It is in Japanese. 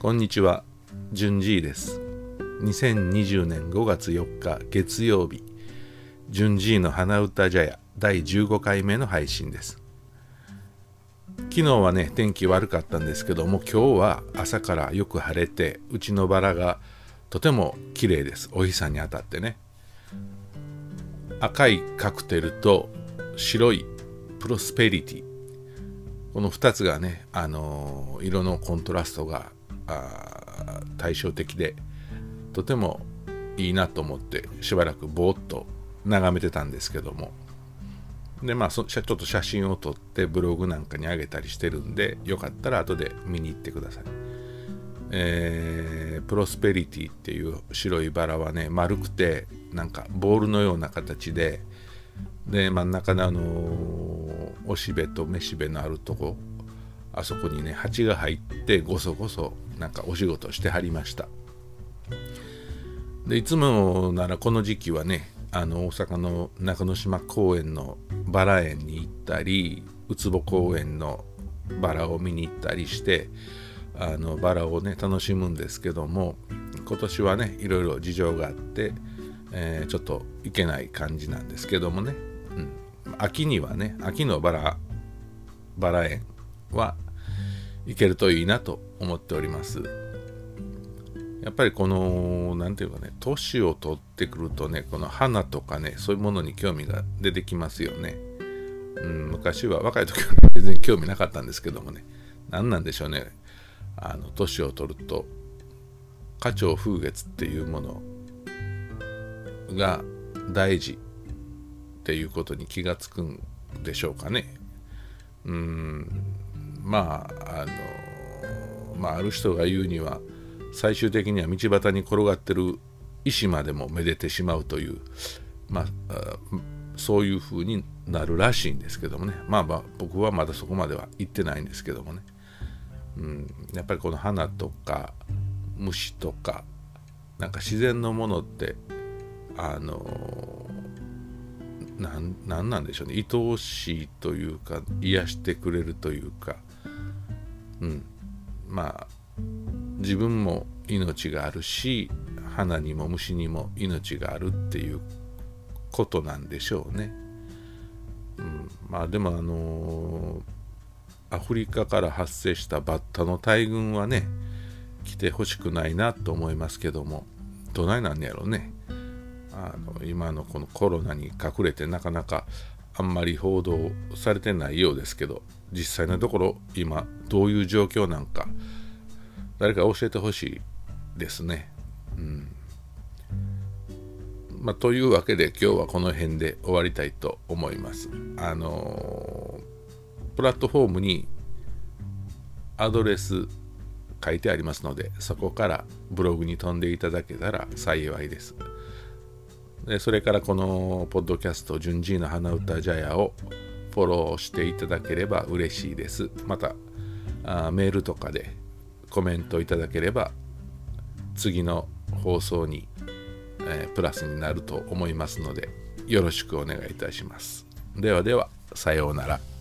こんにちは、じゅんじいです。2020年5月4日月曜日、じゅんじいの花歌茶屋第15回目の配信です。昨日はね、天気悪かったんですけども、今日は朝からよく晴れて、うちのバラがとても綺麗です。お日さんに当たってね。赤いカクテルと白いプロスペリティ。この2つがね、あのー色のコントラストがあ対照的でとてもいいなと思ってしばらくぼーっと眺めてたんですけどもでまあそちょっと写真を撮ってブログなんかに上げたりしてるんでよかったら後で見に行ってください。えープロスペリティっていう白いバラはね丸くてなんかボールのような形でで真ん中のあのおしべとめしべのあるとこあそこにね蜂が入ってごそごそなんかお仕事してはりました。でいつもならこの時期はねあの大阪の中之島公園のバラ園に行ったりウツボ公園のバラを見に行ったりしてあのバラをね楽しむんですけども今年はねいろいろ事情があって、えーちょっと行けない感じなんですけどもね、うん、秋にはね秋のバラバラ園は行けるといいなと思っております。やっぱりこの何ていうかね年を取ってくるとねこの花とかねそういうものに興味が出てきますよね、うん、昔は若い時は全然興味なかったんですけどもね。何なんでしょうね。あの年を取ると花鳥風月っていうものが大事っていうことに気がつくんでしょうかね。うん。まああのまあある人が言うには最終的には道端に転がってる石までもめでてしまうというまあそういう風になるらしいんですけどもね。まあまあ僕はまだそこまでは行ってないんですけどもね、うん、やっぱりこの花とか虫とかなんか自然のものってあのなんなんなんでしょうね。愛おしいというか癒してくれるというかうんまあ自分も命があるし花にも虫にも命があるっていうことなんでしょうね。うん、まあでもあのアフリカから発生したバッタの大群はね来てほしくないなと思いますけどもどないなんやろうね。あの今のこのコロナに隠れてなかなかあんまり報道されてないようですけど実際のところ今どういう状況なんか誰か教えてほしいですね。うんまあ、というわけで今日はこの辺で終わりたいと思います。あのープラットフォームにアドレス書いてありますのでそこからブログに飛んでいただけたら幸いです。それからこのポッドキャスト「順次の花歌茶屋」をフォローしていただければ嬉しいです。またあーメールとかでコメントいただければ次の放送に、えープラスになると思いますのでよろしくお願いいたします。ではではさようなら。